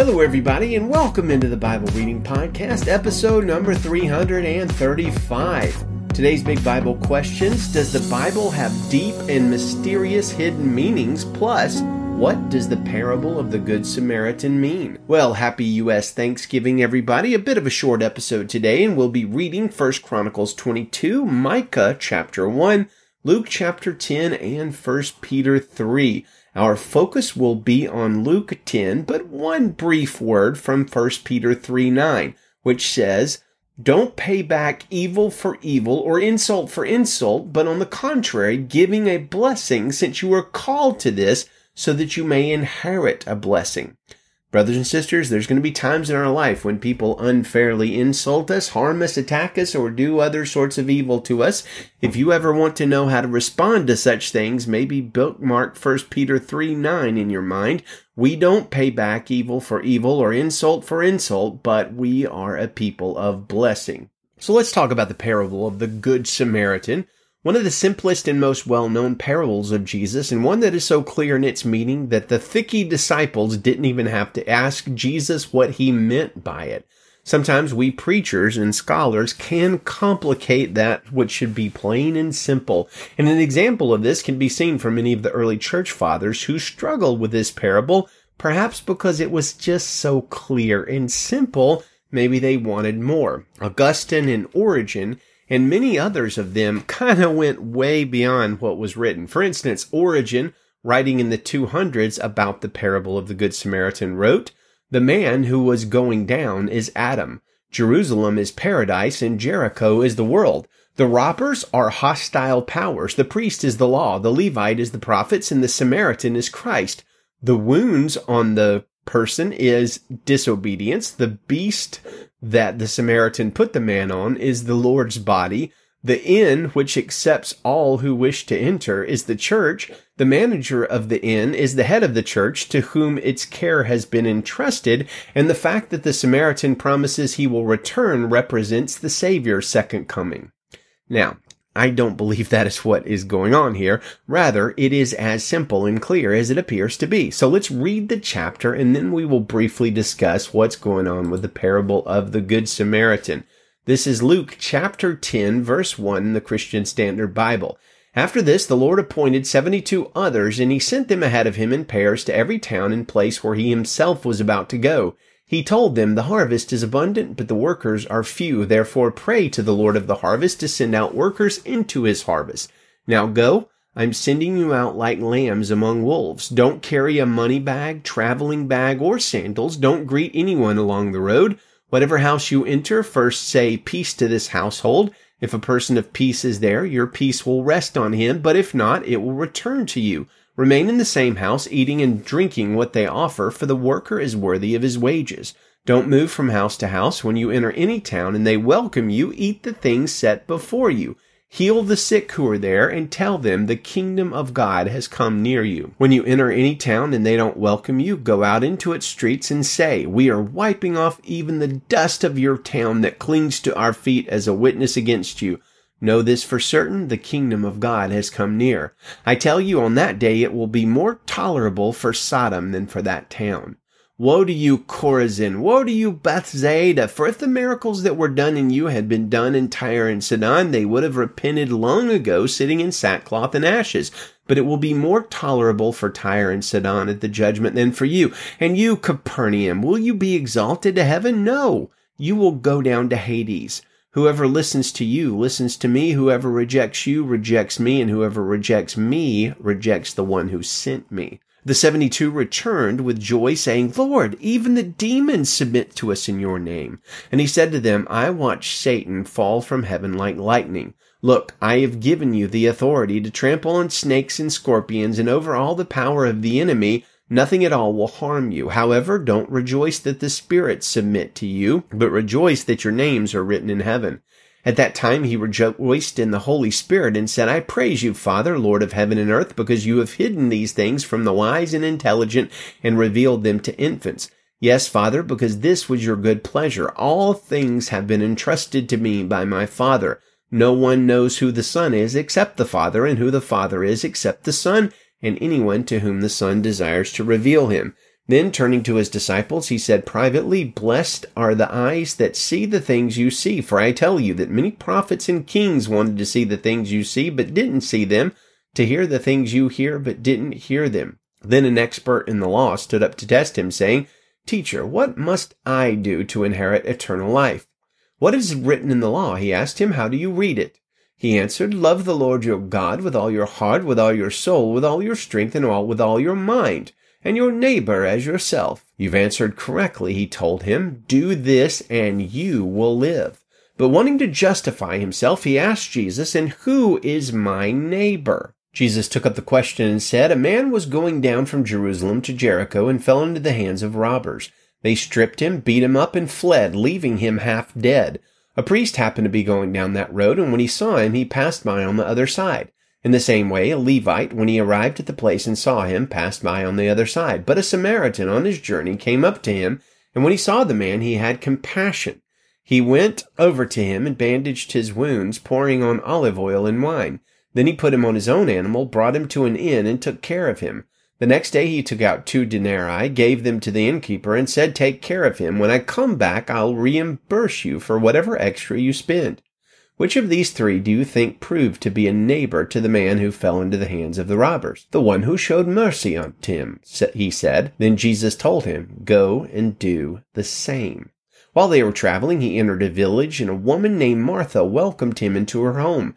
Hello, everybody, and welcome into the Bible Reading Podcast, episode number 335. Today's big Bible questions Does the Bible have deep and mysterious hidden meanings? Plus, what does the parable of the Good Samaritan mean? Well, happy U.S. Thanksgiving, everybody. A bit of a short episode today, and we'll be reading 1 Chronicles 22, Micah chapter 1, Luke chapter 10, and 1 Peter 3. Our focus will be on Luke 10, but one brief word from 1 Peter 3 9, which says, Don't pay back evil for evil or insult for insult, but on the contrary, giving a blessing, since you are called to this, so that you may inherit a blessing. Brothers and sisters, there's going to be times in our life when people unfairly insult us, harm us, attack us, or do other sorts of evil to us. If you ever want to know how to respond to such things, maybe bookmark 1 Peter 3 9 in your mind. We don't pay back evil for evil or insult for insult, but we are a people of blessing. So let's talk about the parable of the Good Samaritan one of the simplest and most well-known parables of Jesus, and one that is so clear in its meaning that the thicky disciples didn't even have to ask Jesus what he meant by it. Sometimes we preachers and scholars can complicate that which should be plain and simple. And an example of this can be seen from many of the early church fathers who struggled with this parable, perhaps because it was just so clear and simple, maybe they wanted more. Augustine and Origen and many others of them kind of went way beyond what was written. For instance, Origen, writing in the 200s about the parable of the Good Samaritan, wrote, The man who was going down is Adam. Jerusalem is paradise and Jericho is the world. The robbers are hostile powers. The priest is the law. The Levite is the prophets and the Samaritan is Christ. The wounds on the person is disobedience. The beast that the Samaritan put the man on is the Lord's body. The inn, which accepts all who wish to enter, is the church. The manager of the inn is the head of the church to whom its care has been entrusted. And the fact that the Samaritan promises he will return represents the Savior's second coming. Now, I don't believe that is what is going on here. Rather, it is as simple and clear as it appears to be. So let's read the chapter and then we will briefly discuss what's going on with the parable of the Good Samaritan. This is Luke chapter 10 verse 1 in the Christian Standard Bible. After this, the Lord appointed seventy-two others, and he sent them ahead of him in pairs to every town and place where he himself was about to go. He told them, The harvest is abundant, but the workers are few. Therefore pray to the Lord of the harvest to send out workers into his harvest. Now go. I'm sending you out like lambs among wolves. Don't carry a money bag, traveling bag, or sandals. Don't greet anyone along the road. Whatever house you enter, first say peace to this household. If a person of peace is there, your peace will rest on him, but if not, it will return to you. Remain in the same house, eating and drinking what they offer, for the worker is worthy of his wages. Don't move from house to house. When you enter any town and they welcome you, eat the things set before you. Heal the sick who are there and tell them the kingdom of God has come near you. When you enter any town and they don't welcome you, go out into its streets and say, We are wiping off even the dust of your town that clings to our feet as a witness against you. Know this for certain, the kingdom of God has come near. I tell you, on that day it will be more tolerable for Sodom than for that town. Woe to you, Chorazin! Woe to you, Bethsaida! For if the miracles that were done in you had been done in Tyre and Sidon, they would have repented long ago, sitting in sackcloth and ashes. But it will be more tolerable for Tyre and Sidon at the judgment than for you. And you, Capernaum, will you be exalted to heaven? No, you will go down to Hades. Whoever listens to you listens to me. Whoever rejects you rejects me. And whoever rejects me rejects the one who sent me. The 72 returned with joy saying, Lord, even the demons submit to us in your name. And he said to them, I watched Satan fall from heaven like lightning. Look, I have given you the authority to trample on snakes and scorpions and over all the power of the enemy, Nothing at all will harm you. However, don't rejoice that the spirits submit to you, but rejoice that your names are written in heaven. At that time he rejoiced in the Holy Spirit and said, I praise you, Father, Lord of heaven and earth, because you have hidden these things from the wise and intelligent and revealed them to infants. Yes, Father, because this was your good pleasure. All things have been entrusted to me by my Father. No one knows who the Son is except the Father, and who the Father is except the Son, and anyone to whom the Son desires to reveal him. Then, turning to his disciples, he said privately, Blessed are the eyes that see the things you see, for I tell you that many prophets and kings wanted to see the things you see, but didn't see them, to hear the things you hear, but didn't hear them. Then an expert in the law stood up to test him, saying, Teacher, what must I do to inherit eternal life? What is written in the law? He asked him, How do you read it? He answered, Love the Lord your God with all your heart, with all your soul, with all your strength, and all with all your mind and your neighbor as yourself. You've answered correctly, he told him. Do this and you will live. But wanting to justify himself, he asked Jesus, And who is my neighbor? Jesus took up the question and said, A man was going down from Jerusalem to Jericho and fell into the hands of robbers. They stripped him, beat him up, and fled, leaving him half dead. A priest happened to be going down that road, and when he saw him, he passed by on the other side. In the same way, a Levite, when he arrived at the place and saw him, passed by on the other side. But a Samaritan on his journey came up to him, and when he saw the man, he had compassion. He went over to him and bandaged his wounds, pouring on olive oil and wine. Then he put him on his own animal, brought him to an inn, and took care of him. The next day he took out two denarii, gave them to the innkeeper, and said, Take care of him. When I come back, I'll reimburse you for whatever extra you spend. Which of these three do you think proved to be a neighbor to the man who fell into the hands of the robbers? The one who showed mercy on him, he said. Then Jesus told him, Go and do the same. While they were traveling, he entered a village, and a woman named Martha welcomed him into her home.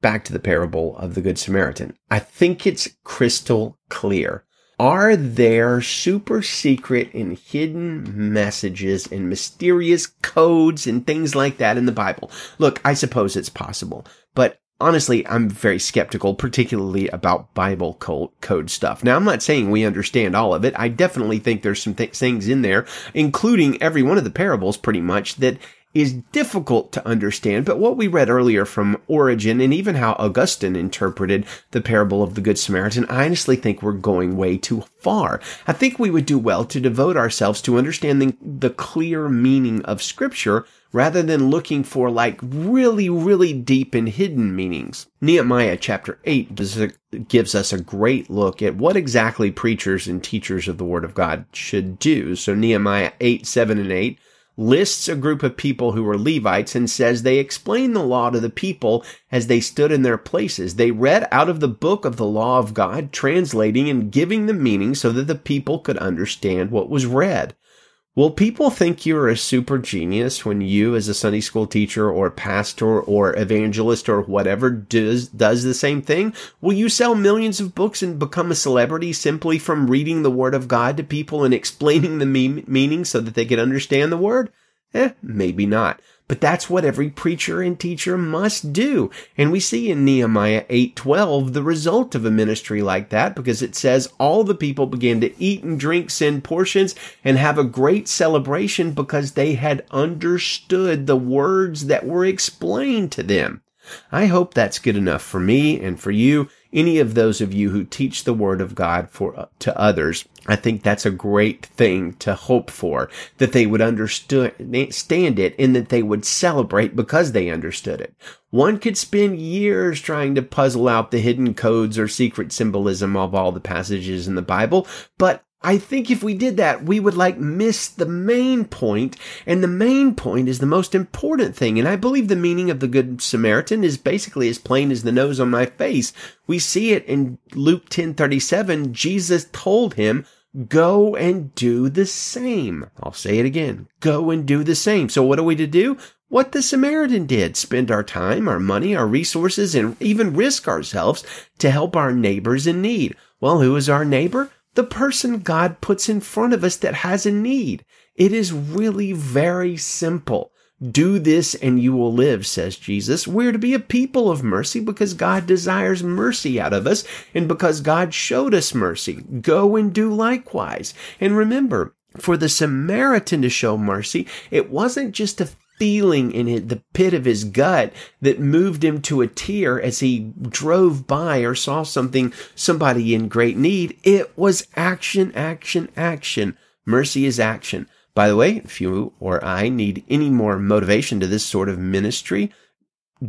back to the parable of the Good Samaritan. I think it's crystal clear are there super secret and hidden messages and mysterious codes and things like that in the Bible? Look, I suppose it's possible, but honestly, I'm very skeptical, particularly about Bible code stuff. Now, I'm not saying we understand all of it. I definitely think there's some th- things in there, including every one of the parables pretty much that is difficult to understand, but what we read earlier from Origen and even how Augustine interpreted the parable of the Good Samaritan, I honestly think we're going way too far. I think we would do well to devote ourselves to understanding the clear meaning of Scripture rather than looking for like really, really deep and hidden meanings. Nehemiah chapter 8 gives us a great look at what exactly preachers and teachers of the Word of God should do. So Nehemiah 8, 7, and 8 lists a group of people who were Levites and says they explained the law to the people as they stood in their places. They read out of the book of the law of God, translating and giving the meaning so that the people could understand what was read. Will people think you're a super genius when you, as a Sunday school teacher or pastor or evangelist or whatever, does, does the same thing? Will you sell millions of books and become a celebrity simply from reading the Word of God to people and explaining the me- meaning so that they can understand the Word? Eh, maybe not. But that's what every preacher and teacher must do. And we see in Nehemiah 8:12 the result of a ministry like that because it says all the people began to eat and drink sin portions and have a great celebration because they had understood the words that were explained to them. I hope that's good enough for me and for you any of those of you who teach the word of God for uh, to others. I think that's a great thing to hope for, that they would understand it and that they would celebrate because they understood it. One could spend years trying to puzzle out the hidden codes or secret symbolism of all the passages in the Bible, but I think if we did that, we would like miss the main point, and the main point is the most important thing. And I believe the meaning of the Good Samaritan is basically as plain as the nose on my face. We see it in Luke 10:37. Jesus told him, "Go and do the same." I'll say it again. Go and do the same. So what are we to do? What the Samaritan did. Spend our time, our money, our resources, and even risk ourselves to help our neighbors in need. Well, who is our neighbor? The person God puts in front of us that has a need. It is really very simple. Do this and you will live, says Jesus. We're to be a people of mercy because God desires mercy out of us and because God showed us mercy. Go and do likewise. And remember, for the Samaritan to show mercy, it wasn't just a feeling in his, the pit of his gut that moved him to a tear as he drove by or saw something, somebody in great need. It was action, action, action. Mercy is action. By the way, if you or I need any more motivation to this sort of ministry,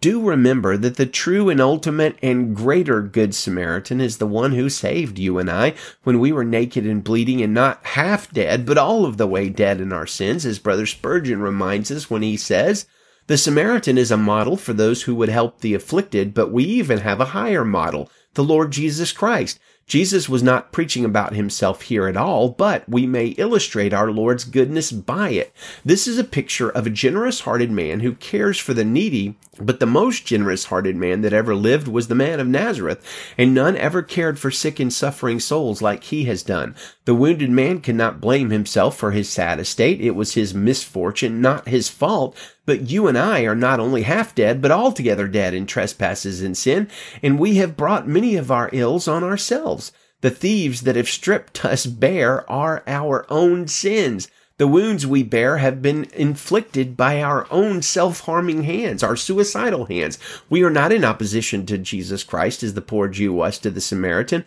do remember that the true and ultimate and greater Good Samaritan is the one who saved you and I when we were naked and bleeding and not half dead, but all of the way dead in our sins, as Brother Spurgeon reminds us when he says, the Samaritan is a model for those who would help the afflicted, but we even have a higher model, the Lord Jesus Christ. Jesus was not preaching about himself here at all, but we may illustrate our Lord's goodness by it. This is a picture of a generous hearted man who cares for the needy, but the most generous hearted man that ever lived was the man of Nazareth, and none ever cared for sick and suffering souls like he has done. The wounded man cannot blame himself for his sad estate. It was his misfortune, not his fault. But you and I are not only half dead, but altogether dead in trespasses and sin, and we have brought many of our ills on ourselves. The thieves that have stripped us bare are our own sins. The wounds we bear have been inflicted by our own self-harming hands, our suicidal hands. We are not in opposition to Jesus Christ as the poor Jew was to the Samaritan,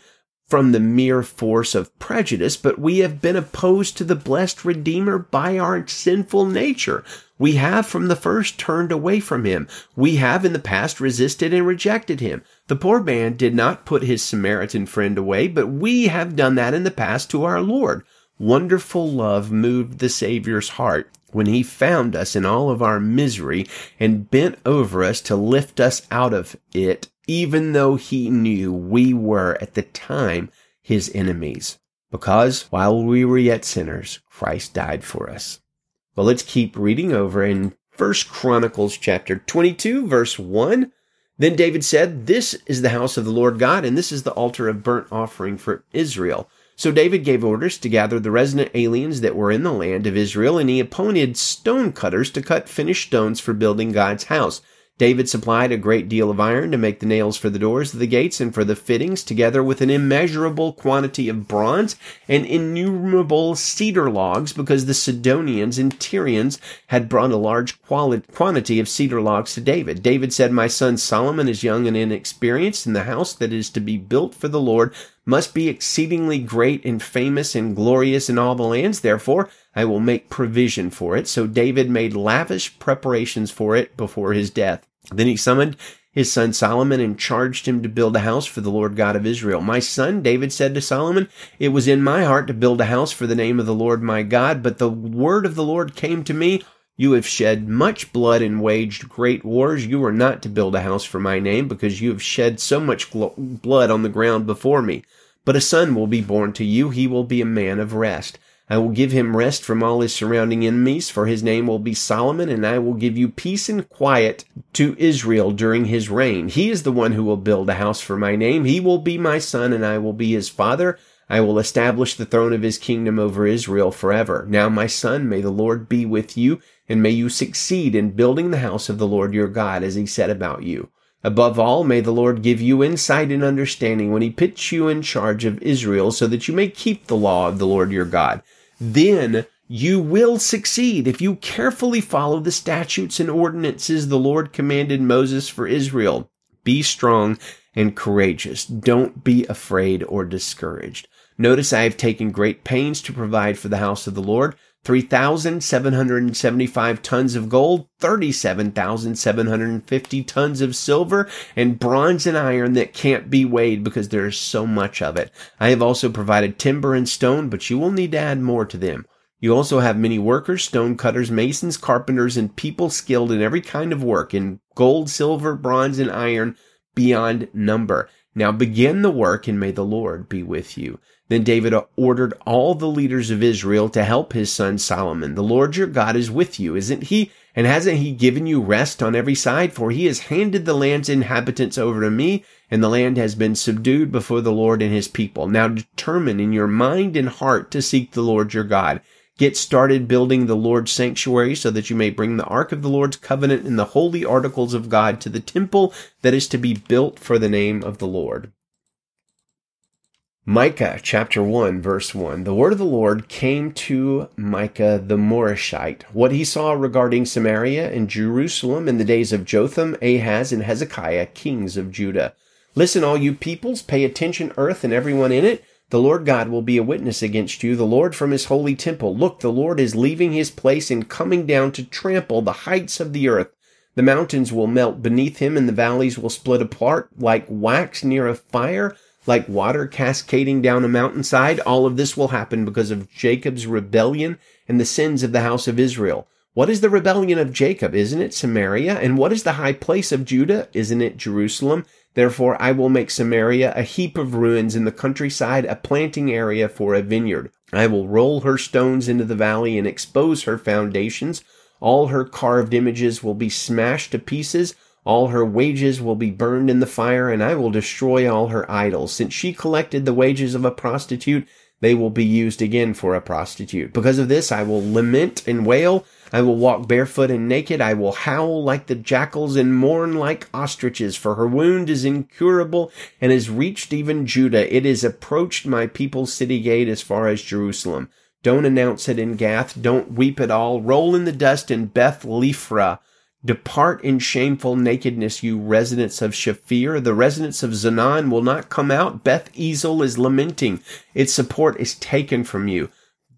from the mere force of prejudice, but we have been opposed to the blessed Redeemer by our sinful nature. We have from the first turned away from him. We have in the past resisted and rejected him. The poor man did not put his Samaritan friend away, but we have done that in the past to our Lord. Wonderful love moved the Savior's heart when he found us in all of our misery and bent over us to lift us out of it even though he knew we were at the time his enemies. Because while we were yet sinners, Christ died for us. Well, let's keep reading over in First Chronicles chapter 22, verse 1. Then David said, This is the house of the Lord God, and this is the altar of burnt offering for Israel. So David gave orders to gather the resident aliens that were in the land of Israel, and he appointed stone cutters to cut finished stones for building God's house. David supplied a great deal of iron to make the nails for the doors of the gates and for the fittings, together with an immeasurable quantity of bronze and innumerable cedar logs, because the Sidonians and Tyrians had brought a large quantity of cedar logs to David. David said, My son Solomon is young and inexperienced, and the house that is to be built for the Lord must be exceedingly great and famous and glorious in all the lands. Therefore, I will make provision for it. So David made lavish preparations for it before his death. Then he summoned his son Solomon and charged him to build a house for the Lord God of Israel. My son, David said to Solomon, it was in my heart to build a house for the name of the Lord my God, but the word of the Lord came to me, you have shed much blood and waged great wars. You are not to build a house for my name because you have shed so much blood on the ground before me. But a son will be born to you. He will be a man of rest. I will give him rest from all his surrounding enemies, for his name will be Solomon, and I will give you peace and quiet to Israel during his reign. He is the one who will build a house for my name. He will be my son, and I will be his father. I will establish the throne of his kingdom over Israel forever. Now, my son, may the Lord be with you, and may you succeed in building the house of the Lord your God, as he said about you. Above all, may the Lord give you insight and understanding when he puts you in charge of Israel so that you may keep the law of the Lord your God then you will succeed if you carefully follow the statutes and ordinances the Lord commanded Moses for Israel. Be strong and courageous. Don't be afraid or discouraged. Notice I have taken great pains to provide for the house of the Lord 3,775 tons of gold, 37,750 tons of silver, and bronze and iron that can't be weighed because there is so much of it. I have also provided timber and stone, but you will need to add more to them. You also have many workers, stone cutters, masons, carpenters, and people skilled in every kind of work in gold, silver, bronze, and iron beyond number. Now begin the work and may the Lord be with you. Then David ordered all the leaders of Israel to help his son Solomon. The Lord your God is with you, isn't he? And hasn't he given you rest on every side? For he has handed the land's inhabitants over to me, and the land has been subdued before the Lord and his people. Now determine in your mind and heart to seek the Lord your God. Get started building the Lord's sanctuary so that you may bring the ark of the Lord's covenant and the holy articles of God to the temple that is to be built for the name of the Lord. Micah chapter 1 verse 1. The word of the Lord came to Micah the Moreshite. What he saw regarding Samaria and Jerusalem in the days of Jotham, Ahaz, and Hezekiah, kings of Judah. Listen, all you peoples, pay attention, earth and everyone in it. The Lord God will be a witness against you, the Lord from his holy temple. Look, the Lord is leaving his place and coming down to trample the heights of the earth. The mountains will melt beneath him and the valleys will split apart like wax near a fire like water cascading down a mountainside. All of this will happen because of Jacob's rebellion and the sins of the house of Israel. What is the rebellion of Jacob? Isn't it Samaria? And what is the high place of Judah? Isn't it Jerusalem? Therefore I will make Samaria a heap of ruins in the countryside, a planting area for a vineyard. I will roll her stones into the valley and expose her foundations. All her carved images will be smashed to pieces. All her wages will be burned in the fire, and I will destroy all her idols. Since she collected the wages of a prostitute, they will be used again for a prostitute. Because of this, I will lament and wail. I will walk barefoot and naked. I will howl like the jackals and mourn like ostriches, for her wound is incurable and has reached even Judah. It has approached my people's city gate as far as Jerusalem. Don't announce it in Gath. Don't weep at all. Roll in the dust in Beth Leaphrah. Depart in shameful nakedness, you residents of Shaphir. The residents of Zaanan will not come out. Beth Ezel is lamenting. Its support is taken from you.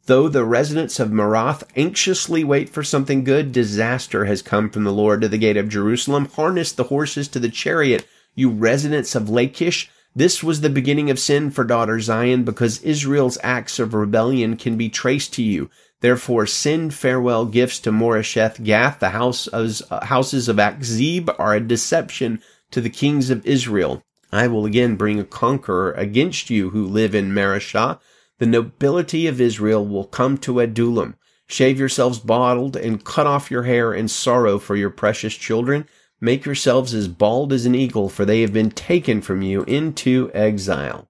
Though the residents of Maroth anxiously wait for something good, disaster has come from the Lord to the gate of Jerusalem. Harness the horses to the chariot, you residents of Lachish. This was the beginning of sin for daughter Zion, because Israel's acts of rebellion can be traced to you. Therefore, send farewell gifts to Moresheth Gath. The house of, uh, houses of Achzib are a deception to the kings of Israel. I will again bring a conqueror against you who live in Mareshah. The nobility of Israel will come to Adullam. Shave yourselves bald and cut off your hair in sorrow for your precious children. Make yourselves as bald as an eagle, for they have been taken from you into exile.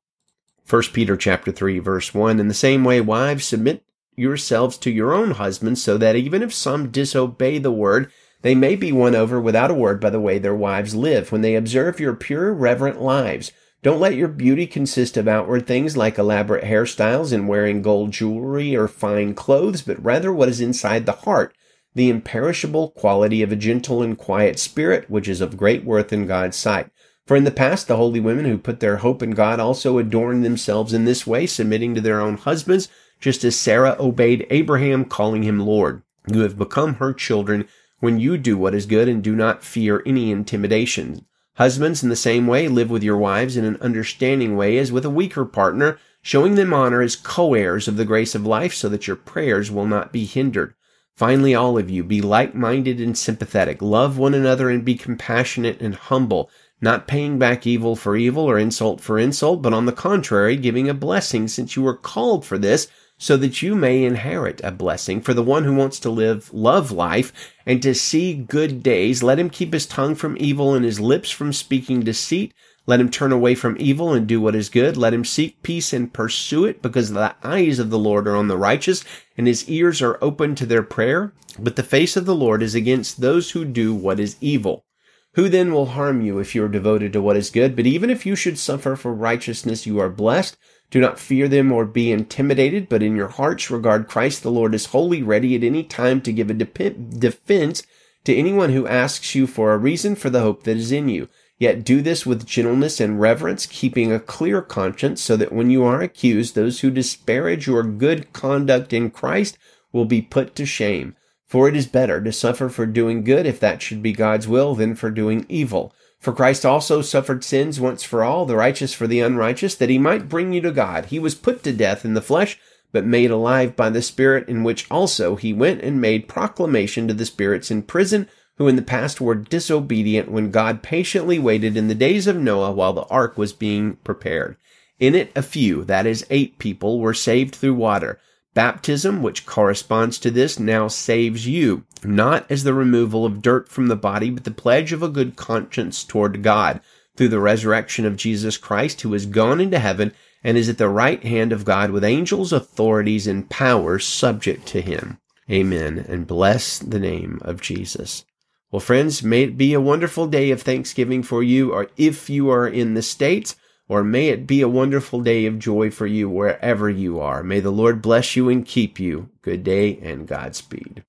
1 Peter chapter 3 verse 1 In the same way wives submit yourselves to your own husbands, so that even if some disobey the word, they may be won over without a word by the way their wives live, when they observe your pure, reverent lives. Don't let your beauty consist of outward things like elaborate hairstyles and wearing gold jewelry or fine clothes, but rather what is inside the heart, the imperishable quality of a gentle and quiet spirit, which is of great worth in God's sight. For in the past, the holy women who put their hope in God also adorned themselves in this way, submitting to their own husbands, just as Sarah obeyed Abraham, calling him Lord. You have become her children when you do what is good and do not fear any intimidation. Husbands, in the same way, live with your wives in an understanding way as with a weaker partner, showing them honor as co-heirs of the grace of life so that your prayers will not be hindered. Finally, all of you, be like-minded and sympathetic. Love one another and be compassionate and humble, not paying back evil for evil or insult for insult, but on the contrary, giving a blessing since you were called for this, so that you may inherit a blessing. For the one who wants to live, love life, and to see good days, let him keep his tongue from evil and his lips from speaking deceit. Let him turn away from evil and do what is good. Let him seek peace and pursue it, because the eyes of the Lord are on the righteous, and his ears are open to their prayer. But the face of the Lord is against those who do what is evil. Who then will harm you if you are devoted to what is good? But even if you should suffer for righteousness, you are blessed. Do not fear them or be intimidated, but in your hearts regard Christ the Lord as holy ready at any time to give a defense to anyone who asks you for a reason for the hope that is in you. Yet do this with gentleness and reverence, keeping a clear conscience, so that when you are accused, those who disparage your good conduct in Christ will be put to shame. For it is better to suffer for doing good, if that should be God's will, than for doing evil. For Christ also suffered sins once for all, the righteous for the unrighteous, that he might bring you to God. He was put to death in the flesh, but made alive by the Spirit, in which also he went and made proclamation to the spirits in prison, who in the past were disobedient when God patiently waited in the days of Noah while the ark was being prepared. In it a few, that is eight people, were saved through water. Baptism, which corresponds to this, now saves you, not as the removal of dirt from the body, but the pledge of a good conscience toward God, through the resurrection of Jesus Christ, who has gone into heaven and is at the right hand of God with angels, authorities, and powers subject to him. Amen. And bless the name of Jesus. Well, friends, may it be a wonderful day of Thanksgiving for you, or if you are in the States, or may it be a wonderful day of joy for you wherever you are. May the Lord bless you and keep you. Good day and Godspeed.